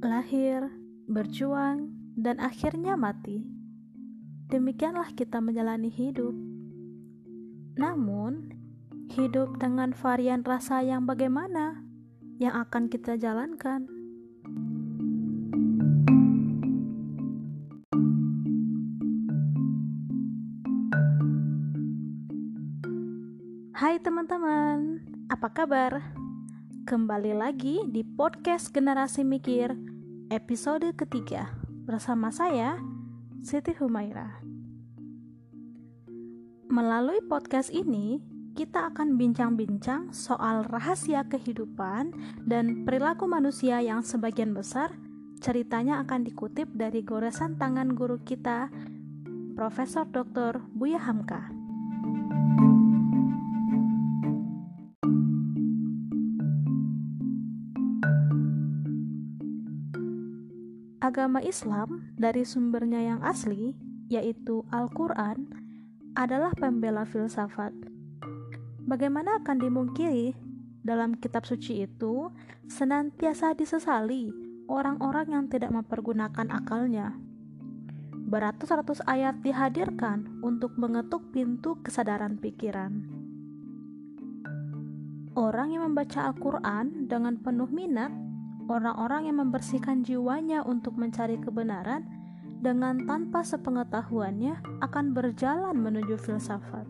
Lahir, berjuang, dan akhirnya mati. Demikianlah kita menjalani hidup. Namun, hidup dengan varian rasa yang bagaimana yang akan kita jalankan? Hai teman-teman, apa kabar? Kembali lagi di podcast Generasi Mikir episode ketiga bersama saya Siti Humaira. Melalui podcast ini, kita akan bincang-bincang soal rahasia kehidupan dan perilaku manusia yang sebagian besar ceritanya akan dikutip dari goresan tangan guru kita, Profesor Dr. Buya Hamka. Agama Islam dari sumbernya yang asli, yaitu Al-Quran, adalah pembela filsafat. Bagaimana akan dimungkiri dalam kitab suci itu senantiasa disesali orang-orang yang tidak mempergunakan akalnya. Beratus-ratus ayat dihadirkan untuk mengetuk pintu kesadaran pikiran. Orang yang membaca Al-Quran dengan penuh minat orang-orang yang membersihkan jiwanya untuk mencari kebenaran dengan tanpa sepengetahuannya akan berjalan menuju filsafat.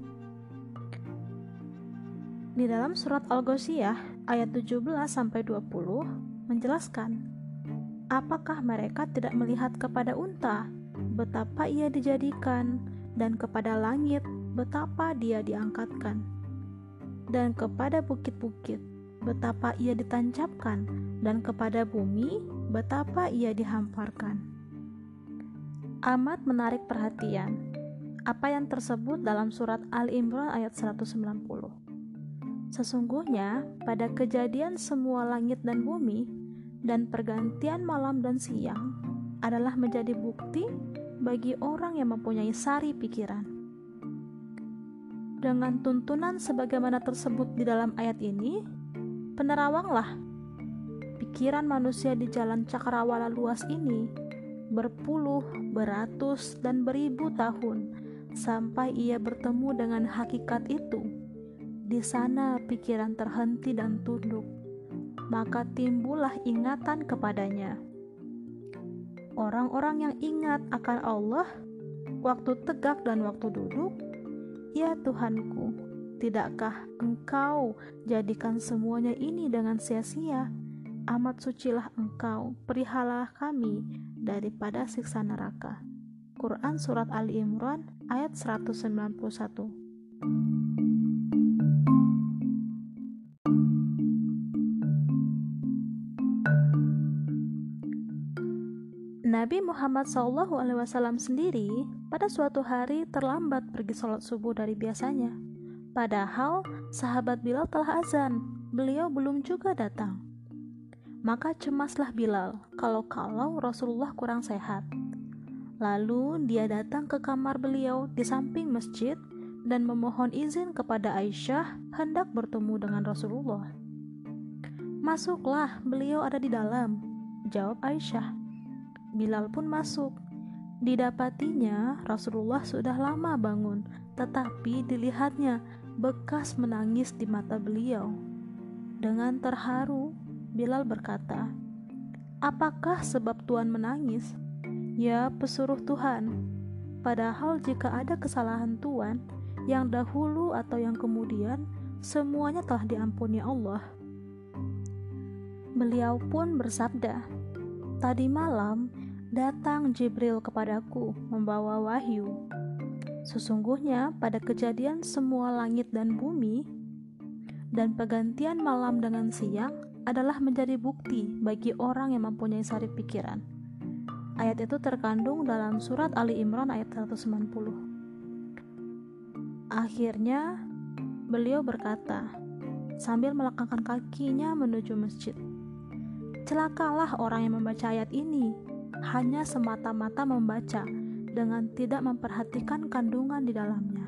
Di dalam surat Al-Ghasyiyah ayat 17 sampai 20 menjelaskan, apakah mereka tidak melihat kepada unta betapa ia dijadikan dan kepada langit betapa dia diangkatkan dan kepada bukit-bukit betapa ia ditancapkan, dan kepada bumi betapa ia dihamparkan. Amat menarik perhatian apa yang tersebut dalam surat Al-Imran ayat 190. Sesungguhnya pada kejadian semua langit dan bumi dan pergantian malam dan siang adalah menjadi bukti bagi orang yang mempunyai sari pikiran. Dengan tuntunan sebagaimana tersebut di dalam ayat ini, Penerawanglah pikiran manusia di jalan cakrawala luas ini berpuluh, beratus, dan beribu tahun sampai ia bertemu dengan hakikat itu. Di sana pikiran terhenti dan tunduk, maka timbullah ingatan kepadanya. Orang-orang yang ingat akan Allah waktu tegak dan waktu duduk, ya Tuhanku, Tidakkah engkau jadikan semuanya ini dengan sia-sia? Amat sucilah engkau, perihalah kami daripada siksa neraka. Quran Surat Ali Imran ayat 191 Nabi Muhammad SAW sendiri pada suatu hari terlambat pergi sholat subuh dari biasanya. Padahal sahabat Bilal telah azan, beliau belum juga datang. Maka cemaslah Bilal kalau-kalau Rasulullah kurang sehat. Lalu dia datang ke kamar beliau di samping masjid dan memohon izin kepada Aisyah hendak bertemu dengan Rasulullah. Masuklah, beliau ada di dalam, jawab Aisyah. Bilal pun masuk. Didapatinya Rasulullah sudah lama bangun, tetapi dilihatnya bekas menangis di mata beliau. Dengan terharu, Bilal berkata, "Apakah sebab Tuhan menangis?" "Ya, pesuruh Tuhan. Padahal jika ada kesalahan Tuhan yang dahulu atau yang kemudian, semuanya telah diampuni Allah." Beliau pun bersabda, "Tadi malam datang Jibril kepadaku membawa wahyu." Sesungguhnya, pada kejadian semua langit dan bumi dan pergantian malam dengan siang adalah menjadi bukti bagi orang yang mempunyai sari pikiran. Ayat itu terkandung dalam surat Ali Imran ayat 190. Akhirnya, beliau berkata sambil melangkahkan kakinya menuju masjid. Celakalah orang yang membaca ayat ini hanya semata-mata membaca dengan tidak memperhatikan kandungan di dalamnya.